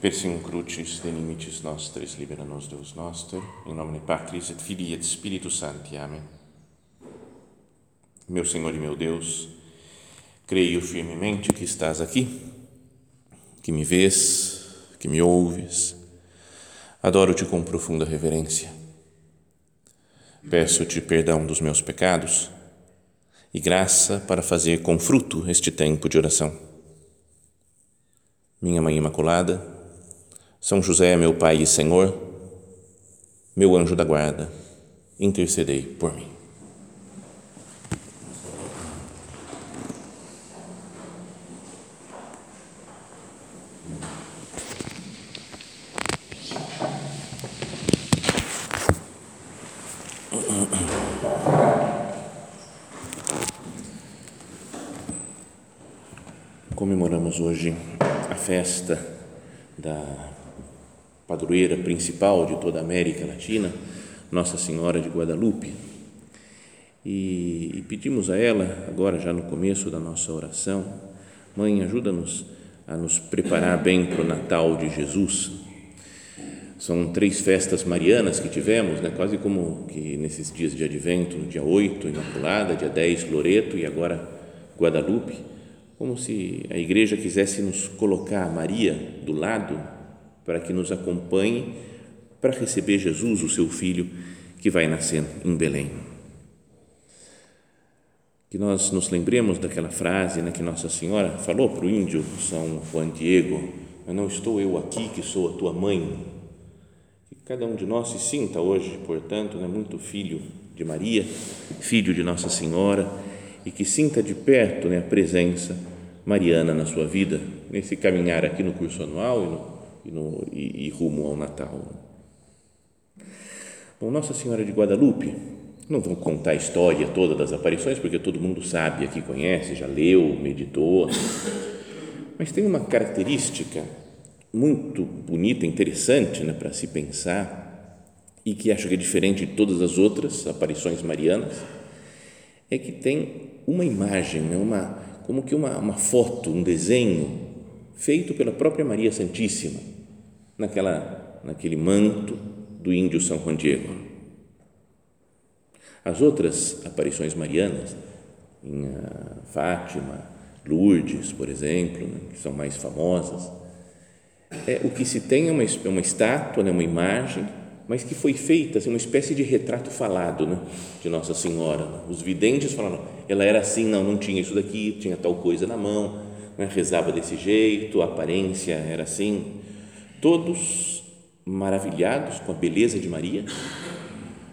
Persing crucis de limites nostris libera nos Deus noster, em nome Patris et Filii et Spiritus Sancti. Amém. Meu Senhor e meu Deus, creio firmemente que estás aqui, que me vês, que me ouves. Adoro-te com profunda reverência. Peço-te perdão dos meus pecados e graça para fazer com fruto este tempo de oração. Minha Mãe Imaculada, São José, meu Pai e Senhor, meu anjo da guarda, intercedei por mim. Comemoramos hoje a festa da padroeira principal de toda a América Latina, Nossa Senhora de Guadalupe. E, e pedimos a ela, agora já no começo da nossa oração, Mãe, ajuda-nos a nos preparar bem para o Natal de Jesus. São três festas marianas que tivemos, né? quase como que nesses dias de advento, no dia 8, Imaculada, dia 10, Loreto e agora Guadalupe como se a igreja quisesse nos colocar Maria do lado para que nos acompanhe para receber Jesus, o seu filho, que vai nascer em Belém. Que nós nos lembremos daquela frase né, que Nossa Senhora falou para o índio São Juan Diego: Não estou eu aqui que sou a tua mãe. Que cada um de nós se sinta hoje, portanto, né, muito filho de Maria, filho de Nossa Senhora e que sinta de perto né, a presença mariana na sua vida, nesse caminhar aqui no curso anual e, no, e, no, e, e rumo ao Natal. Bom, Nossa Senhora de Guadalupe, não vou contar a história toda das aparições, porque todo mundo sabe aqui, conhece, já leu, meditou, mas tem uma característica muito bonita, interessante né, para se pensar e que acho que é diferente de todas as outras aparições marianas, é que tem uma imagem, né, uma, como que uma, uma foto, um desenho feito pela própria Maria Santíssima naquela, naquele manto do índio São Juan Diego. As outras aparições marianas, em Fátima, Lourdes, por exemplo, né, que são mais famosas, é, o que se tem é uma, uma estátua, né, uma imagem mas que foi feita assim, uma espécie de retrato falado né, de Nossa Senhora. Os videntes falaram, ela era assim, não, não tinha isso daqui, tinha tal coisa na mão, né, rezava desse jeito, a aparência era assim. Todos maravilhados com a beleza de Maria,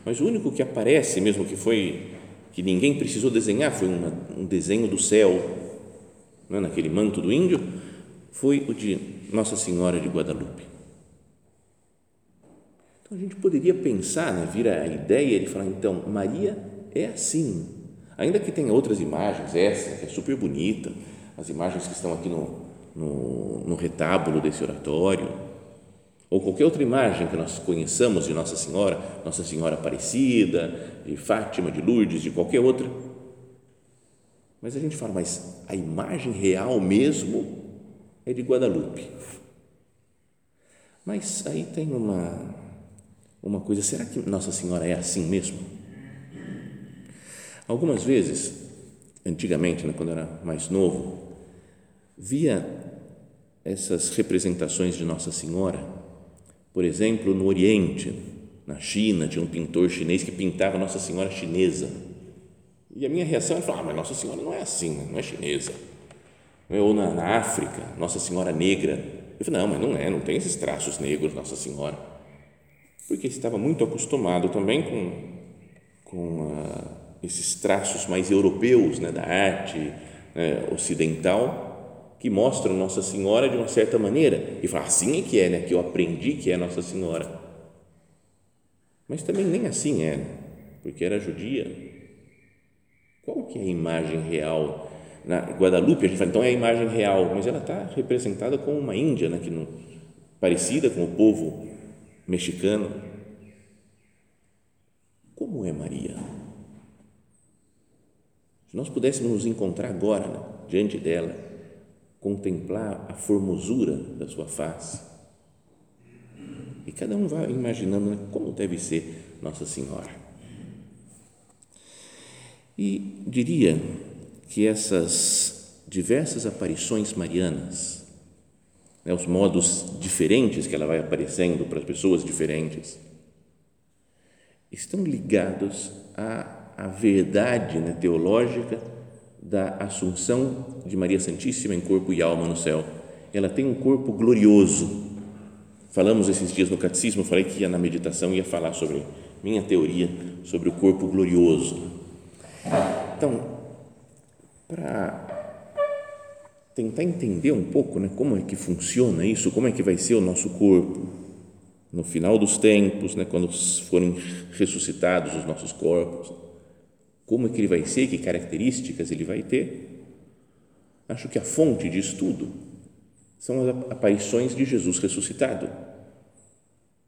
mas o único que aparece, mesmo que foi que ninguém precisou desenhar, foi uma, um desenho do céu, né, naquele manto do índio, foi o de Nossa Senhora de Guadalupe. Então a gente poderia pensar, né, vir a ideia de falar, então, Maria é assim. Ainda que tenha outras imagens, essa que é super bonita, as imagens que estão aqui no, no, no retábulo desse oratório, ou qualquer outra imagem que nós conheçamos de Nossa Senhora, Nossa Senhora Aparecida, de Fátima, de Lourdes, de qualquer outra. Mas a gente fala, mas a imagem real mesmo é de Guadalupe. Mas aí tem uma uma coisa: será que Nossa Senhora é assim mesmo? Algumas vezes, antigamente, né, quando eu era mais novo, via essas representações de Nossa Senhora, por exemplo, no Oriente, na China, tinha um pintor chinês que pintava Nossa Senhora chinesa. E a minha reação era falar: ah, mas Nossa Senhora não é assim, não é chinesa. Ou na, na África, Nossa Senhora negra. Eu falei: não, mas não é, não tem esses traços negros, Nossa Senhora porque estava muito acostumado também com, com ah, esses traços mais europeus né, da arte né, ocidental que mostram Nossa Senhora de uma certa maneira e fala assim é que é, né, que eu aprendi que é Nossa Senhora, mas também nem assim é, porque era judia. Qual que é a imagem real? Na Guadalupe a gente fala, então é a imagem real, mas ela está representada como uma índia, né, que não, parecida com o povo mexicano. Como é Maria? Se nós pudéssemos nos encontrar agora, né, diante dela, contemplar a formosura da sua face, E cada um vai imaginando né, como deve ser Nossa Senhora. E diria que essas diversas aparições marianas, né, os modos diferentes que ela vai aparecendo para as pessoas diferentes, estão ligados à, à verdade né, teológica da assunção de Maria Santíssima em corpo e alma no céu. Ela tem um corpo glorioso. Falamos esses dias no catecismo, falei que ia na meditação ia falar sobre minha teoria sobre o corpo glorioso. Então, para tentar entender um pouco né, como é que funciona isso, como é que vai ser o nosso corpo no final dos tempos, né, quando forem ressuscitados os nossos corpos, como é que ele vai ser, que características ele vai ter. Acho que a fonte de estudo são as aparições de Jesus ressuscitado,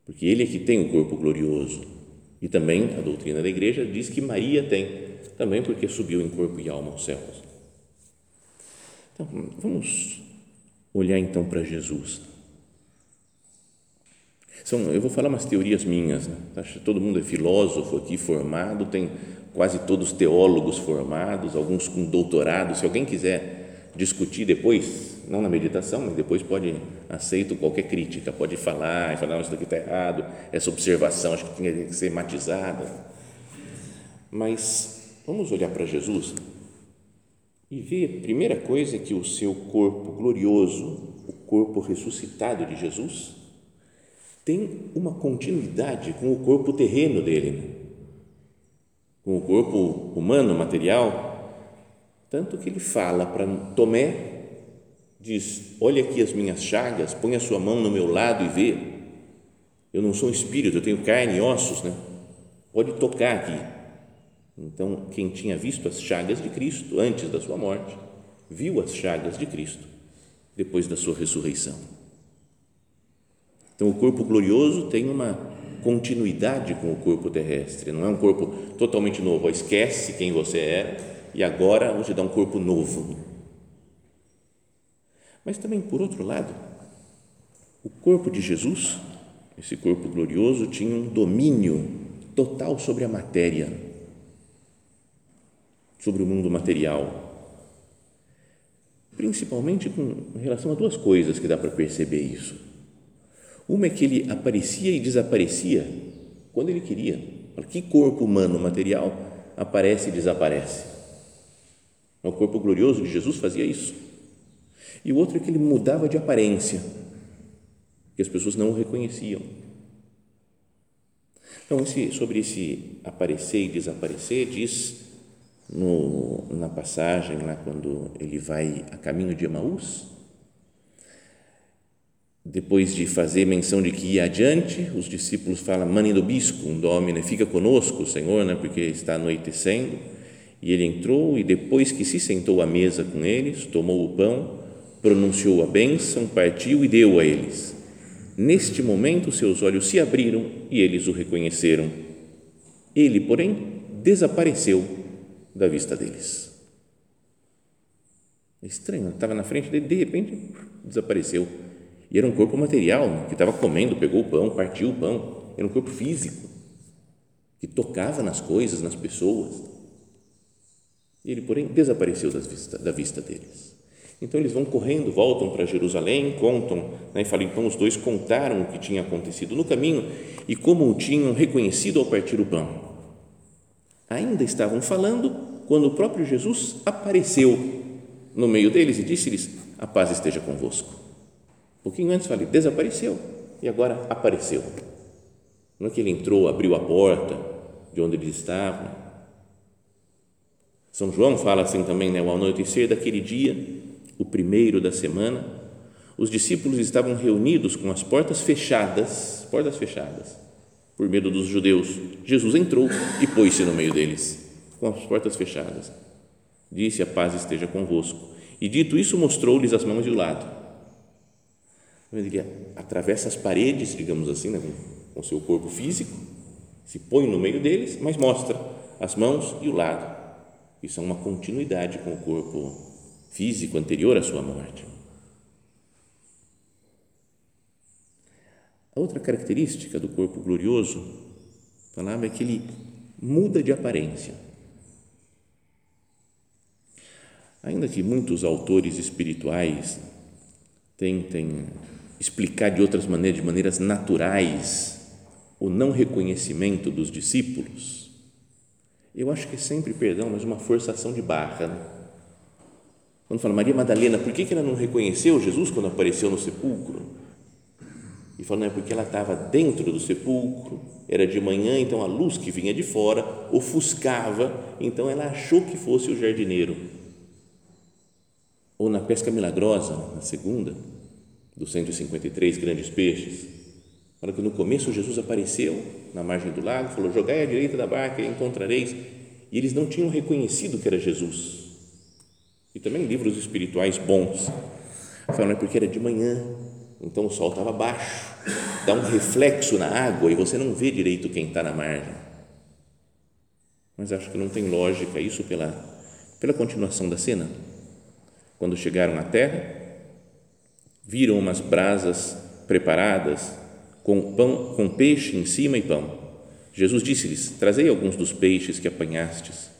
porque ele é que tem o corpo glorioso. E também a doutrina da igreja diz que Maria tem, também porque subiu em corpo e alma aos céus. Então, vamos olhar então para Jesus. São, eu vou falar umas teorias minhas. Né? Todo mundo é filósofo aqui formado, tem quase todos teólogos formados, alguns com doutorado. Se alguém quiser discutir depois, não na meditação, mas depois pode aceito qualquer crítica, pode falar e falar não, isso daqui está errado, essa observação acho que tinha que ser matizada. Mas vamos olhar para Jesus e ver, primeira coisa, que o seu corpo glorioso, o corpo ressuscitado de Jesus, tem uma continuidade com o corpo terreno dele, né? com o corpo humano, material, tanto que ele fala para Tomé, diz, olha aqui as minhas chagas, põe a sua mão no meu lado e vê, eu não sou um espírito, eu tenho carne e ossos, né? pode tocar aqui, então, quem tinha visto as chagas de Cristo antes da sua morte, viu as chagas de Cristo depois da sua ressurreição. Então, o corpo glorioso tem uma continuidade com o corpo terrestre, não é um corpo totalmente novo, esquece quem você era e agora te dar um corpo novo. Mas também, por outro lado, o corpo de Jesus, esse corpo glorioso, tinha um domínio total sobre a matéria sobre o mundo material. Principalmente com relação a duas coisas que dá para perceber isso. Uma é que ele aparecia e desaparecia quando ele queria. Que corpo humano material aparece e desaparece? O corpo glorioso de Jesus fazia isso. E o outro é que ele mudava de aparência, que as pessoas não o reconheciam. Então, esse, sobre esse aparecer e desaparecer, diz no, na passagem lá quando ele vai a caminho de Emaús, depois de fazer menção de que ia adiante, os discípulos falam, mani do bisco, um domine, fica conosco, Senhor, né, porque está anoitecendo, e ele entrou e depois que se sentou à mesa com eles, tomou o pão, pronunciou a bênção, partiu e deu a eles. Neste momento, seus olhos se abriram e eles o reconheceram. Ele, porém, desapareceu da vista deles. É estranho, estava na frente dele, de repente desapareceu. E era um corpo material, que estava comendo, pegou o pão, partiu o pão. Era um corpo físico, que tocava nas coisas, nas pessoas. E ele, porém, desapareceu vista, da vista deles. Então eles vão correndo, voltam para Jerusalém, contam, né, e falam, então os dois contaram o que tinha acontecido no caminho e como o tinham reconhecido ao partir o pão. Ainda estavam falando quando o próprio Jesus apareceu no meio deles e disse-lhes: A paz esteja convosco. Pouquinho antes falei, desapareceu e agora apareceu. Não é que ele entrou, abriu a porta de onde eles estavam. São João fala assim também, né? Ao anoitecer daquele dia, o primeiro da semana, os discípulos estavam reunidos com as portas fechadas, portas fechadas, por medo dos judeus. Jesus entrou e pôs-se no meio deles com as portas fechadas. Disse: A paz esteja convosco. E dito isso, mostrou-lhes as mãos e o lado. Diria, atravessa as paredes, digamos assim, né, com seu corpo físico, se põe no meio deles, mas mostra as mãos e o lado. Isso é uma continuidade com o corpo físico anterior à sua morte. A outra característica do corpo glorioso, falava, é que ele muda de aparência. Ainda que muitos autores espirituais tentem explicar de outras maneiras, de maneiras naturais, o não reconhecimento dos discípulos, eu acho que é sempre, perdão, mas uma forçação de barra. Né? Quando fala Maria Madalena, por que, que ela não reconheceu Jesus quando apareceu no sepulcro? E fala, não, é porque ela estava dentro do sepulcro, era de manhã, então a luz que vinha de fora ofuscava, então ela achou que fosse o jardineiro. Ou na pesca milagrosa, na segunda, dos 153 grandes peixes, fala que no começo Jesus apareceu na margem do lago, falou: Jogai à direita da barca e encontrareis. E eles não tinham reconhecido que era Jesus. E também livros espirituais bons falam: é porque era de manhã, então o sol estava baixo, dá um reflexo na água e você não vê direito quem está na margem. Mas acho que não tem lógica isso pela, pela continuação da cena. Quando chegaram à terra, viram umas brasas preparadas com pão, com peixe em cima e pão. Jesus disse-lhes: Trazei alguns dos peixes que apanhastes.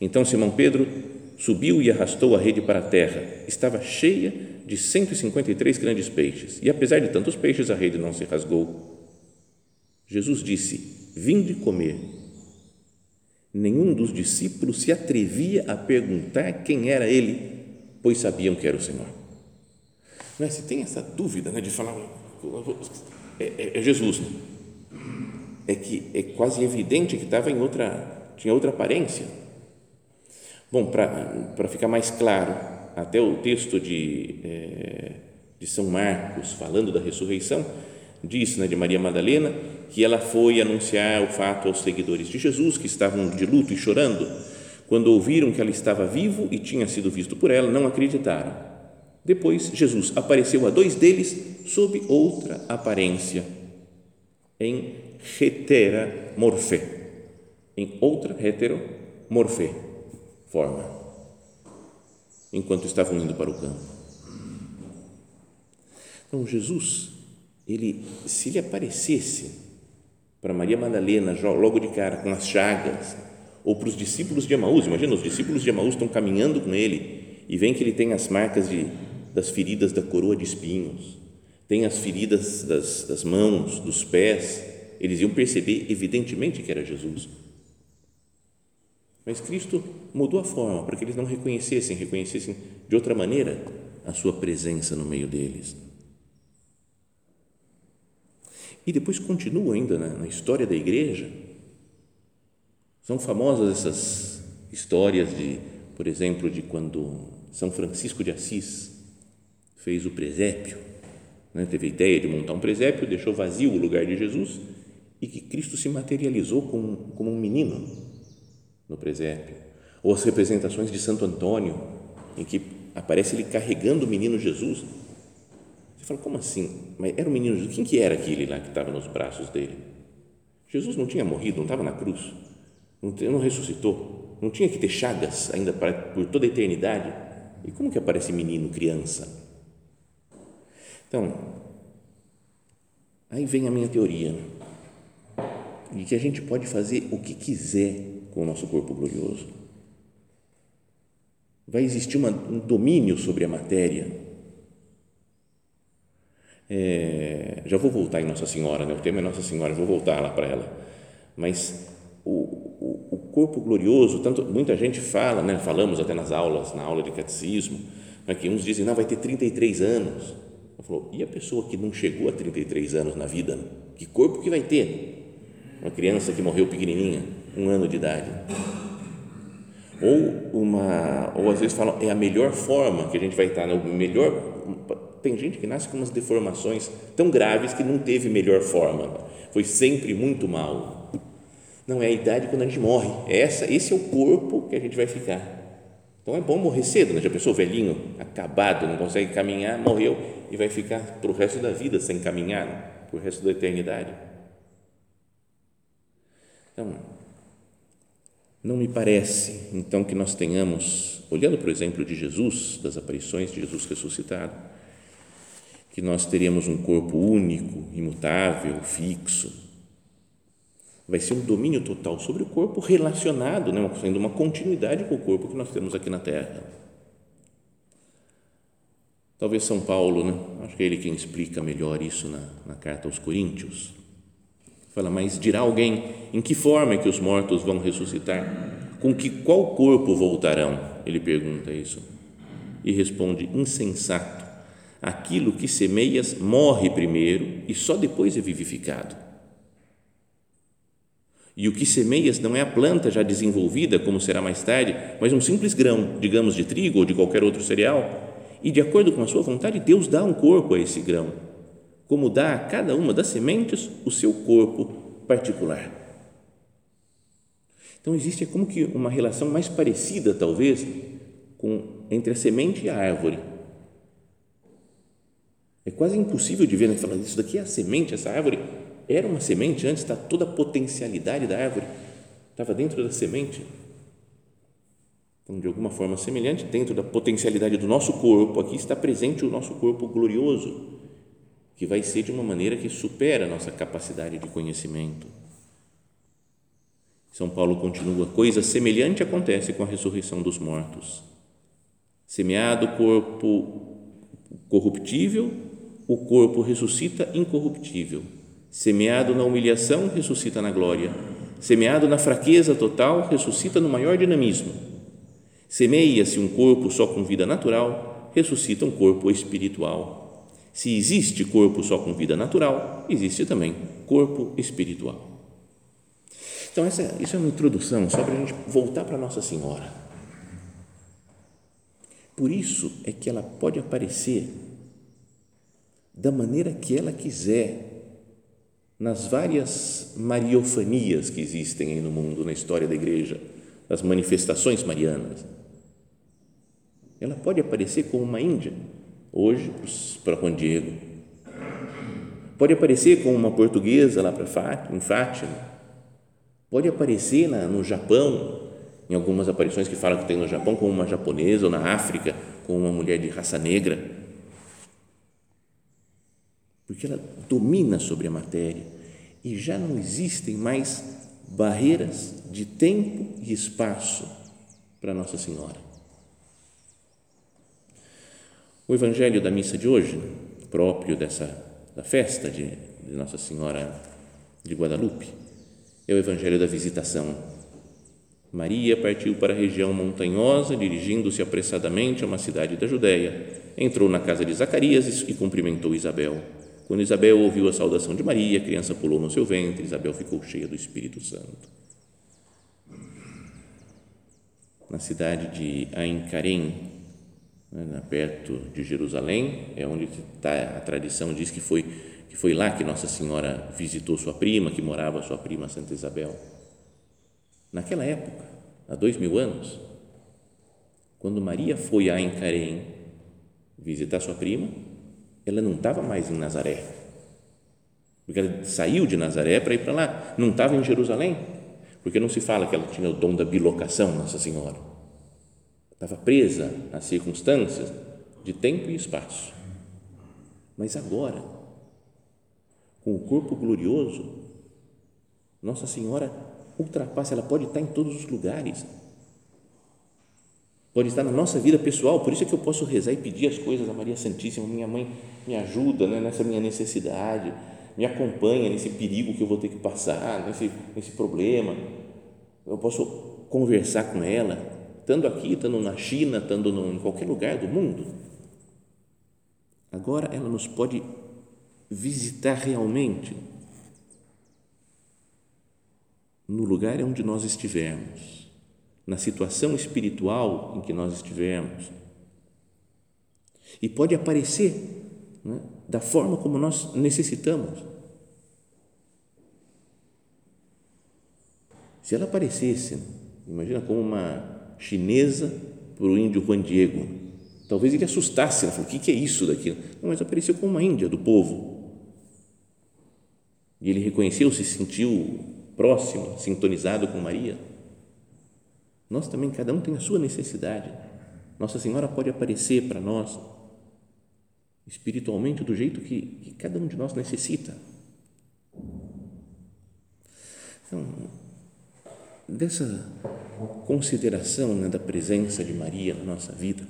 Então Simão Pedro subiu e arrastou a rede para a terra. Estava cheia de 153 grandes peixes. E apesar de tantos peixes, a rede não se rasgou. Jesus disse: Vinde comer. Nenhum dos discípulos se atrevia a perguntar quem era ele, pois sabiam que era o Senhor. Né? Se tem essa dúvida né, de falar, é, é, é Jesus, né? é que é quase evidente que estava em outra, tinha outra aparência. Bom, para ficar mais claro, até o texto de, é, de São Marcos, falando da ressurreição, diz né, de Maria Madalena que ela foi anunciar o fato aos seguidores de Jesus que estavam de luto e chorando. Quando ouviram que ela estava vivo e tinha sido visto por ela, não acreditaram. Depois, Jesus apareceu a dois deles sob outra aparência, em heteromorfê, em outra heteromorfê forma, enquanto estavam indo para o campo. Então, Jesus, ele, se ele aparecesse para Maria Madalena logo de cara com as chagas, ou para os discípulos de Emaús, imagina, os discípulos de Emaús estão caminhando com ele e vem que ele tem as marcas de das feridas da coroa de espinhos, tem as feridas das, das mãos, dos pés, eles iam perceber evidentemente que era Jesus. Mas Cristo mudou a forma para que eles não reconhecessem, reconhecessem de outra maneira a sua presença no meio deles. E depois continua ainda na, na história da igreja. São famosas essas histórias de, por exemplo, de quando São Francisco de Assis fez o presépio, né? teve a ideia de montar um presépio, deixou vazio o lugar de Jesus e que Cristo se materializou como, como um menino no presépio. Ou as representações de Santo Antônio, em que aparece ele carregando o menino Jesus. Você fala, como assim? Mas era o menino Jesus? Quem que era aquele lá que estava nos braços dele? Jesus não tinha morrido, não estava na cruz, não, não ressuscitou, não tinha que ter chagas ainda para, por toda a eternidade. E como que aparece menino, criança? Então, aí vem a minha teoria de que a gente pode fazer o que quiser com o nosso corpo glorioso. Vai existir uma, um domínio sobre a matéria. É, já vou voltar em Nossa Senhora, né? o tema é Nossa Senhora, vou voltar lá para ela. Mas o, o, o, corpo glorioso, tanto muita gente fala, né? falamos até nas aulas, na aula de catecismo, né? que uns dizem, não, vai ter 33 anos falou, e a pessoa que não chegou a 33 anos na vida, que corpo que vai ter? Uma criança que morreu pequenininha, um ano de idade. Ou uma, ou às vezes falam, é a melhor forma que a gente vai estar, no melhor, tem gente que nasce com umas deformações tão graves que não teve melhor forma, foi sempre muito mal. Não é a idade quando a gente morre, é essa, esse é o corpo que a gente vai ficar. Então é bom morrer cedo, né? já pensou velhinho, acabado, não consegue caminhar, morreu e vai ficar para o resto da vida sem caminhar, né? para o resto da eternidade. Então, não me parece, então, que nós tenhamos, olhando para o exemplo de Jesus, das aparições de Jesus ressuscitado, que nós teríamos um corpo único, imutável, fixo. Vai ser um domínio total sobre o corpo relacionado, né, sendo uma continuidade com o corpo que nós temos aqui na Terra. Talvez São Paulo, né? acho que é ele quem explica melhor isso na, na carta aos Coríntios. Fala, mas dirá alguém em que forma é que os mortos vão ressuscitar? Com que qual corpo voltarão? Ele pergunta isso. E responde: insensato. Aquilo que semeias morre primeiro e só depois é vivificado. E o que semeias não é a planta já desenvolvida, como será mais tarde, mas um simples grão, digamos de trigo ou de qualquer outro cereal e de acordo com a sua vontade, Deus dá um corpo a esse grão, como dá a cada uma das sementes o seu corpo particular. Então existe como que uma relação mais parecida, talvez, com entre a semente e a árvore. É quase impossível de ver, né? Falando isso daqui é a semente, essa árvore era uma semente antes, está toda a potencialidade da árvore estava dentro da semente. Então, de alguma forma semelhante, dentro da potencialidade do nosso corpo, aqui está presente o nosso corpo glorioso, que vai ser de uma maneira que supera a nossa capacidade de conhecimento. São Paulo continua: coisa semelhante acontece com a ressurreição dos mortos. Semeado o corpo corruptível, o corpo ressuscita incorruptível. Semeado na humilhação, ressuscita na glória. Semeado na fraqueza total, ressuscita no maior dinamismo Semeia-se um corpo só com vida natural, ressuscita um corpo espiritual. Se existe corpo só com vida natural, existe também corpo espiritual. Então, essa, isso é uma introdução só para a gente voltar para Nossa Senhora. Por isso é que ela pode aparecer da maneira que ela quiser nas várias mariofanias que existem aí no mundo, na história da igreja, as manifestações marianas. Ela pode aparecer como uma Índia, hoje para Juan Diego. Pode aparecer como uma portuguesa lá para Fátima, Fátima. Pode aparecer na, no Japão, em algumas aparições que falam que tem no Japão, como uma japonesa, ou na África, como uma mulher de raça negra. Porque ela domina sobre a matéria e já não existem mais barreiras de tempo e espaço para Nossa Senhora. O evangelho da missa de hoje, próprio dessa da festa de, de Nossa Senhora de Guadalupe, é o evangelho da visitação. Maria partiu para a região montanhosa, dirigindo-se apressadamente a uma cidade da Judéia. Entrou na casa de Zacarias e cumprimentou Isabel. Quando Isabel ouviu a saudação de Maria, a criança pulou no seu ventre. Isabel ficou cheia do Espírito Santo. Na cidade de Ain Karem, né, perto de Jerusalém, é onde a tradição diz que foi que foi lá que Nossa Senhora visitou sua prima, que morava sua prima Santa Isabel. Naquela época, há dois mil anos, quando Maria foi a Encarém visitar sua prima, ela não estava mais em Nazaré, porque ela saiu de Nazaré para ir para lá, não estava em Jerusalém, porque não se fala que ela tinha o dom da bilocação, Nossa Senhora estava presa às circunstâncias de tempo e espaço. Mas agora, com o corpo glorioso, Nossa Senhora ultrapassa, ela pode estar em todos os lugares. Pode estar na nossa vida pessoal, por isso é que eu posso rezar e pedir as coisas a Maria Santíssima, minha mãe me ajuda né, nessa minha necessidade, me acompanha nesse perigo que eu vou ter que passar, nesse, nesse problema. Eu posso conversar com ela, estando aqui, estando na China, estando em qualquer lugar do mundo. Agora ela nos pode visitar realmente no lugar onde nós estivermos, na situação espiritual em que nós estivermos. E pode aparecer né, da forma como nós necessitamos. Se ela aparecesse, imagina como uma chinesa para o índio Juan Diego. Talvez ele assustasse, ele falou, o que é isso daqui? Não, mas apareceu como uma índia do povo. E ele reconheceu, se sentiu próximo, sintonizado com Maria. Nós também, cada um tem a sua necessidade. Nossa Senhora pode aparecer para nós espiritualmente do jeito que, que cada um de nós necessita. Então, dessa consideração né, da presença de Maria na nossa vida,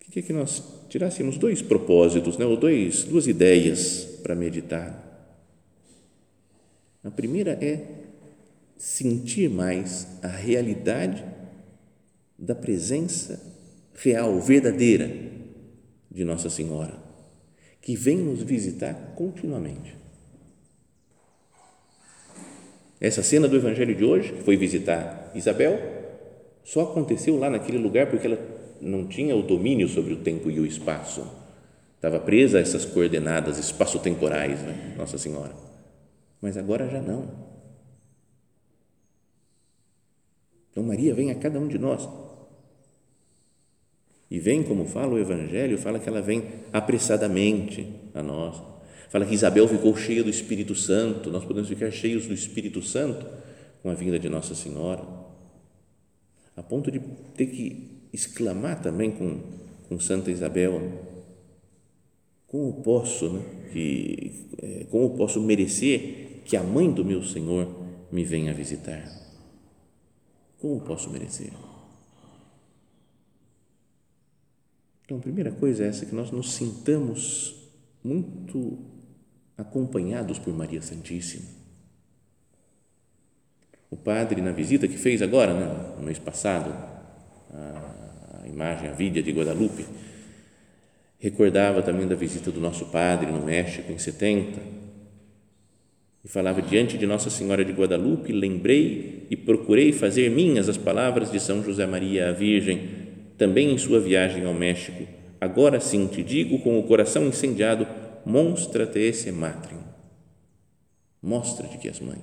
queria que nós tirássemos dois propósitos, né, ou dois, duas ideias para meditar. A primeira é sentir mais a realidade da presença real, verdadeira de Nossa Senhora, que vem nos visitar continuamente. Essa cena do Evangelho de hoje, que foi visitar Isabel, só aconteceu lá naquele lugar porque ela não tinha o domínio sobre o tempo e o espaço. Estava presa a essas coordenadas espaço-temporais, né? Nossa Senhora. Mas agora já não. Então Maria vem a cada um de nós. E vem, como fala o Evangelho, fala que ela vem apressadamente a nós, Fala que Isabel ficou cheia do Espírito Santo, nós podemos ficar cheios do Espírito Santo com a vinda de Nossa Senhora, a ponto de ter que exclamar também com, com Santa Isabel: como posso, né, que, é, como posso merecer que a mãe do meu Senhor me venha visitar? Como posso merecer? Então, a primeira coisa é essa, que nós nos sintamos muito acompanhados por Maria Santíssima. O padre, na visita que fez agora, né, no mês passado, a, imagem, a vida de Guadalupe, recordava também da visita do nosso padre no México em 70 e falava diante de Nossa Senhora de Guadalupe, lembrei e procurei fazer minhas as palavras de São José Maria a Virgem, também em sua viagem ao México. Agora sim te digo com o coração incendiado monstra-te esse matrium. Mostra-te que és mãe.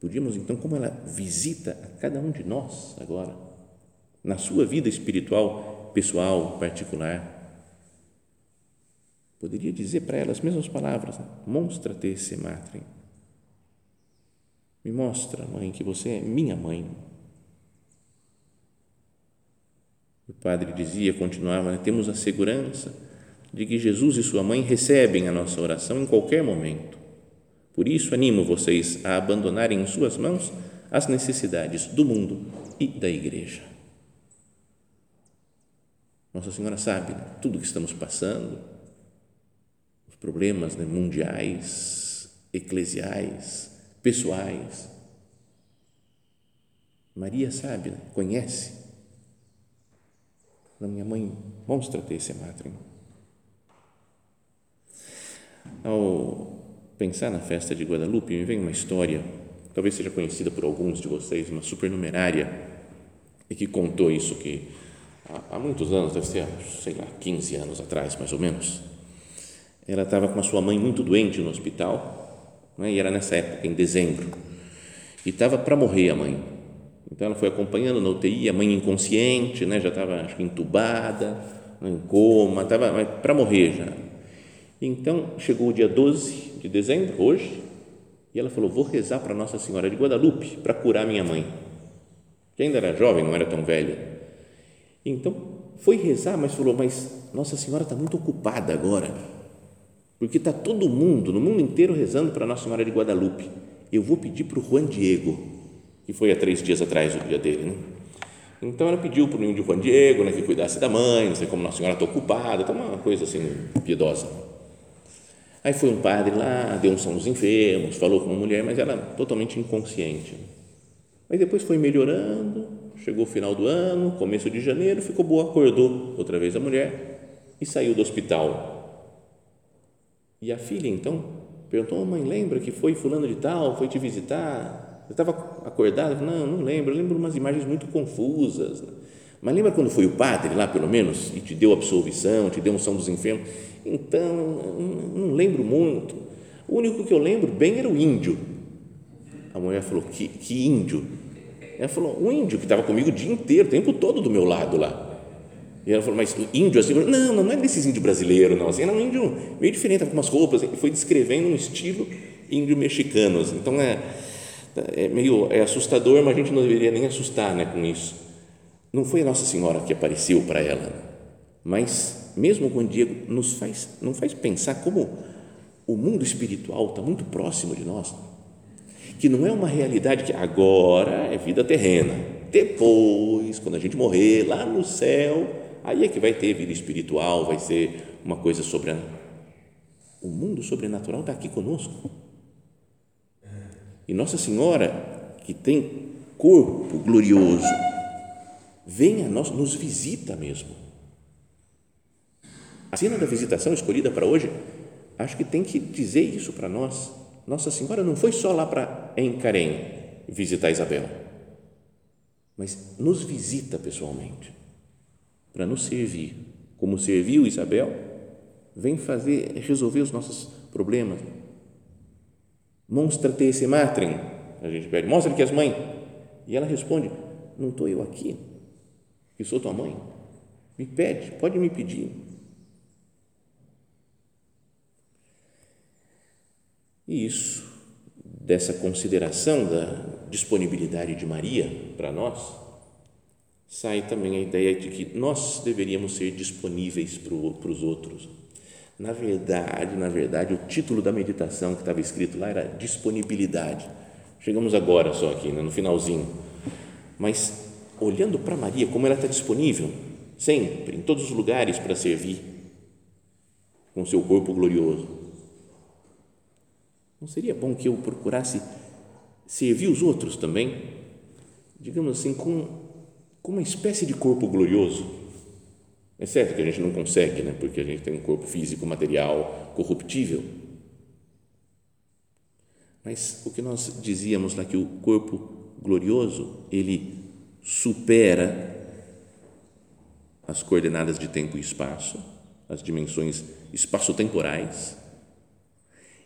Podíamos então, como ela visita a cada um de nós agora, na sua vida espiritual, pessoal, particular, poderia dizer para ela as mesmas palavras: né? monstra-te esse matrium. Me mostra, mãe, que você é minha mãe O padre dizia, continuava, né, temos a segurança de que Jesus e sua mãe recebem a nossa oração em qualquer momento. Por isso, animo vocês a abandonarem em suas mãos as necessidades do mundo e da igreja. Nossa Senhora sabe né, tudo o que estamos passando, problemas né, mundiais, eclesiais, pessoais. Maria sabe, né, conhece da minha mãe, mostra-te esse matrimonio. Ao pensar na festa de Guadalupe, me vem uma história, talvez seja conhecida por alguns de vocês, uma supernumerária, e que contou isso que há, há muitos anos, deve ser, sei lá, 15 anos atrás, mais ou menos, ela estava com a sua mãe muito doente no hospital, né, e era nessa época, em dezembro, e estava para morrer a mãe, então ela foi acompanhando na UTI, a mãe inconsciente, né, já estava acho que entubada, em coma, estava para morrer já. Então chegou o dia 12 de dezembro, hoje, e ela falou: Vou rezar para Nossa Senhora de Guadalupe para curar minha mãe, que ainda era jovem, não era tão velha. Então foi rezar, mas falou: Mas Nossa Senhora está muito ocupada agora, porque está todo mundo, no mundo inteiro, rezando para Nossa Senhora de Guadalupe. Eu vou pedir para o Juan Diego que foi há três dias atrás o dia dele, né? Então ela pediu para o índio Juan Diego, né, que cuidasse da mãe, não sei como Nossa Senhora está ocupada, tá uma coisa assim piedosa. Aí foi um padre lá, deu um som dos enfermos, falou com uma mulher, mas ela totalmente inconsciente. Aí depois foi melhorando, chegou o final do ano, começo de janeiro, ficou boa, acordou outra vez a mulher e saiu do hospital. E a filha então perguntou: mãe, lembra que foi fulano de tal, foi te visitar? Eu estava acordado, não, não lembro, eu lembro umas imagens muito confusas. Né? Mas lembra quando foi o padre lá, pelo menos, e te deu absolvição, te deu unção dos enfermos? Então, não, lembro muito. O único que eu lembro bem era o índio. A mulher falou: Que, que índio? Ela falou: Um índio que estava comigo o dia inteiro, o tempo todo do meu lado lá. E ela falou: Mas índio assim? Não, não é desses índios brasileiros, não. Assim, era um índio meio diferente, com umas roupas. E foi descrevendo um estilo índio mexicano. Assim. Então, é é meio é assustador, mas a gente não deveria nem assustar né, com isso. não foi a Nossa Senhora que apareceu para ela, mas mesmo com o Diego nos faz, não faz pensar como o mundo espiritual está muito próximo de nós, que não é uma realidade que agora é vida terrena, depois, quando a gente morrer lá no céu, aí é que vai ter vida espiritual, vai ser uma coisa sobre o mundo sobrenatural está aqui conosco. E Nossa Senhora, que tem corpo glorioso, vem a nós, nos visita mesmo. A cena da visitação escolhida para hoje, acho que tem que dizer isso para nós. Nossa Senhora não foi só lá para Encarém visitar Isabel, mas nos visita pessoalmente, para nos servir. Como serviu Isabel, vem fazer, resolver os nossos problemas. Monstra te esse matrem, a gente pede, mostra que és mãe. E ela responde, não estou eu aqui, que sou tua mãe. Me pede, pode me pedir. E isso, dessa consideração da disponibilidade de Maria para nós, sai também a ideia de que nós deveríamos ser disponíveis para, os outros. Na verdade, na verdade, o título da meditação que estava escrito lá era disponibilidade. Chegamos agora só aqui, né, no finalzinho. Mas olhando para Maria, como ela está disponível, sempre, em todos os lugares para servir, com seu corpo glorioso. Não seria bom que eu procurasse servir os outros também, digamos assim, com, com uma espécie de corpo glorioso? É certo que a gente não consegue, né? porque a gente tem um corpo físico, material, corruptível. Mas o que nós dizíamos lá que o corpo glorioso, ele supera as coordenadas de tempo e espaço, as dimensões espaço-temporais,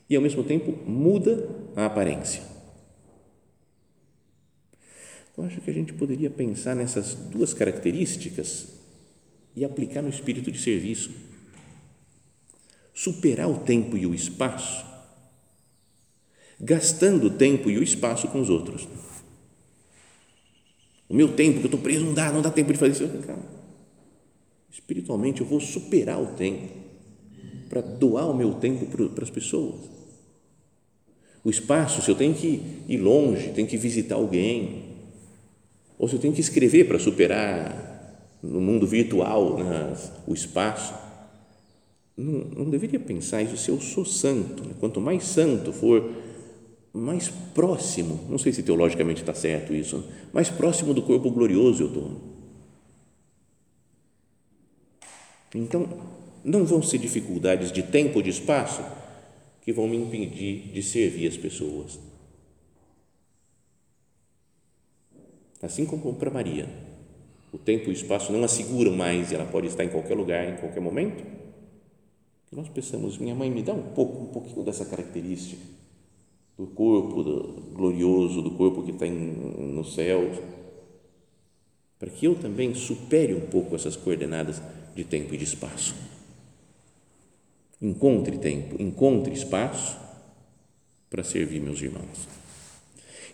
e ao mesmo tempo muda a aparência. Eu acho que a gente poderia pensar nessas duas características e aplicar no espírito de serviço. Superar o tempo e o espaço, gastando o tempo e o espaço com os outros. O meu tempo que eu estou preso não dá, não dá tempo de fazer isso. Calma. Espiritualmente eu vou superar o tempo para doar o meu tempo para as pessoas. O espaço, se eu tenho que ir longe, tenho que visitar alguém, ou se eu tenho que escrever para superar no mundo virtual, né, o espaço, não, não, deveria pensar isso se eu sou santo. Né? Quanto mais santo for, mais próximo, não sei se teologicamente está certo isso, né? mais próximo do corpo glorioso eu estou. Então, não vão ser dificuldades de tempo ou de espaço que vão me impedir de servir as pessoas. Assim como para Maria o tempo e o espaço não a seguram mais e ela pode estar em qualquer lugar, em qualquer momento, nós pensamos, minha mãe me dá um pouco, um pouquinho dessa característica do corpo do, glorioso, do corpo que está no céu, para que eu também supere um pouco essas coordenadas de tempo e de espaço. Encontre tempo, encontre espaço para servir meus irmãos.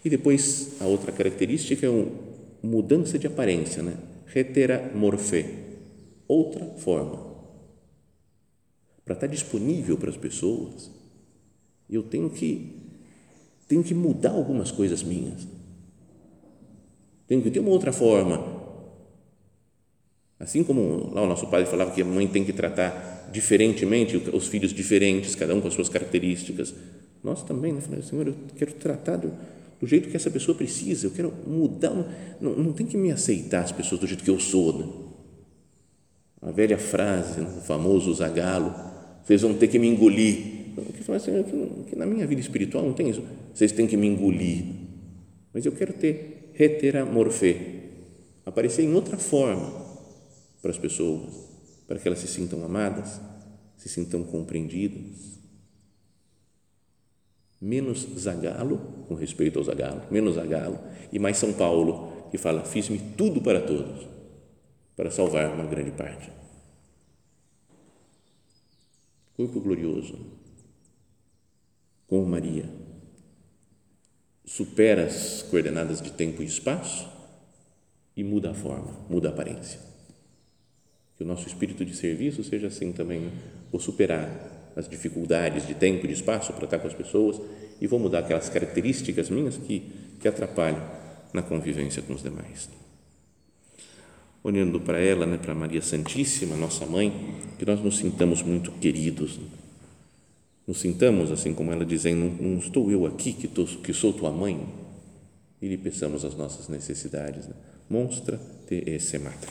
E depois a outra característica é uma mudança de aparência, né? heteramorfê, outra forma. Para estar disponível para as pessoas, eu tenho que tenho que mudar algumas coisas minhas. Tenho que ter uma outra forma. Assim como lá o nosso pai falava que a mãe tem que tratar diferentemente os filhos diferentes, cada um com as suas características. Nós também, né? Falei, Senhor, eu quero tratar do, do jeito que essa pessoa precisa, eu quero mudar, não, não tem que me aceitar as pessoas do jeito que eu sou, né? A velha frase, né? o famoso zagalo, vocês vão ter que me engolir. Eu falo assim, que na minha vida espiritual não tem isso, vocês têm que me engolir. Mas eu quero ter heteramorfê, aparecer em outra forma para as pessoas, para que elas se sintam amadas, se sintam compreendidas menos Zagalo, com respeito ao Zagalo, menos Zagalo, e mais São Paulo, que fala: Fiz-me tudo para todos, para salvar uma grande parte. Corpo glorioso, como Maria, supera as coordenadas de tempo e espaço e muda a forma, muda a aparência. Que o nosso espírito de serviço seja assim também. Vou superar as dificuldades de tempo e de espaço para estar com as pessoas e vou mudar aquelas características minhas que, que atrapalham na convivência com os demais. Olhando para ela, né, para Maria Santíssima, nossa mãe, que nós nos sintamos muito queridos, né? nos sintamos assim como ela dizendo, não, não estou eu aqui que, tô, que sou tua mãe, e lhe peçamos as nossas necessidades. Né? Monstra te esse mater.